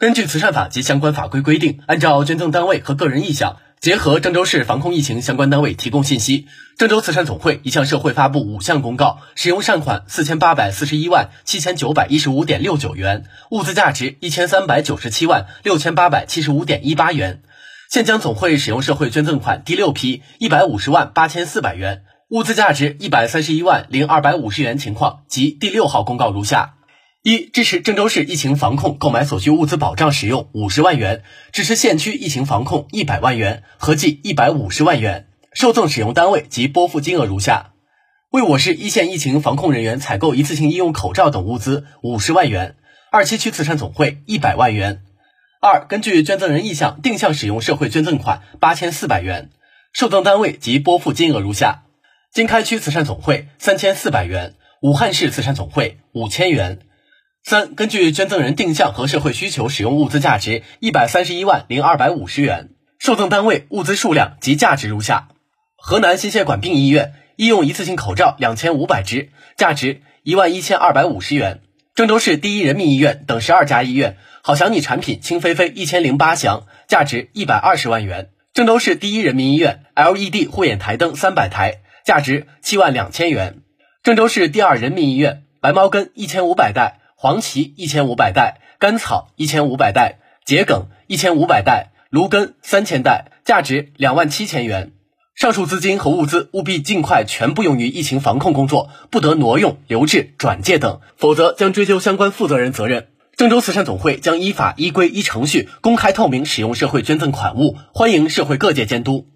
根据慈善法及相关法规规定，按照捐赠单位和个人意向，结合郑州市防控疫情相关单位提供信息，郑州慈善总会已向社会发布五项公告，使用善款四千八百四十一万七千九百一十五点六九元，物资价值一千三百九十七万六千八百七十五点一八元。现将总会使用社会捐赠款第六批一百五十万八千四百元，物资价值一百三十一万零二百五十元情况及第六号公告如下。一、支持郑州市疫情防控购买所需物资保障使用五十万元，支持县区疫情防控一百万元，合计一百五十万元。受赠使用单位及拨付金额如下：为我市一线疫情防控人员采购一次性医用口罩等物资五十万元，二七区慈善总会一百万元。二、根据捐赠人意向定向使用社会捐赠款八千四百元，受赠单位及拨付金额如下：经开区慈善总会三千四百元，武汉市慈善总会五千元。三、根据捐赠人定向和社会需求使用物资价值一百三十一万零二百五十元，受赠单位物资数量及价值如下：河南心血管病医院医用一次性口罩两千五百只，价值一万一千二百五十元；郑州市第一人民医院等十二家医院好想你产品清菲菲一千零八箱，价值一百二十万元；郑州市第一人民医院 LED 护眼台灯三百台，价值七万两千元；郑州市第二人民医院白毛根一千五百袋。黄芪一千五百袋，甘草一千五百袋，桔梗一千五百袋，芦根三千袋，价值两万七千元。上述资金和物资务必尽快全部用于疫情防控工作，不得挪用、留置、转借等，否则将追究相关负责人责任。郑州慈善总会将依法依规依程序公开透明使用社会捐赠款物，欢迎社会各界监督。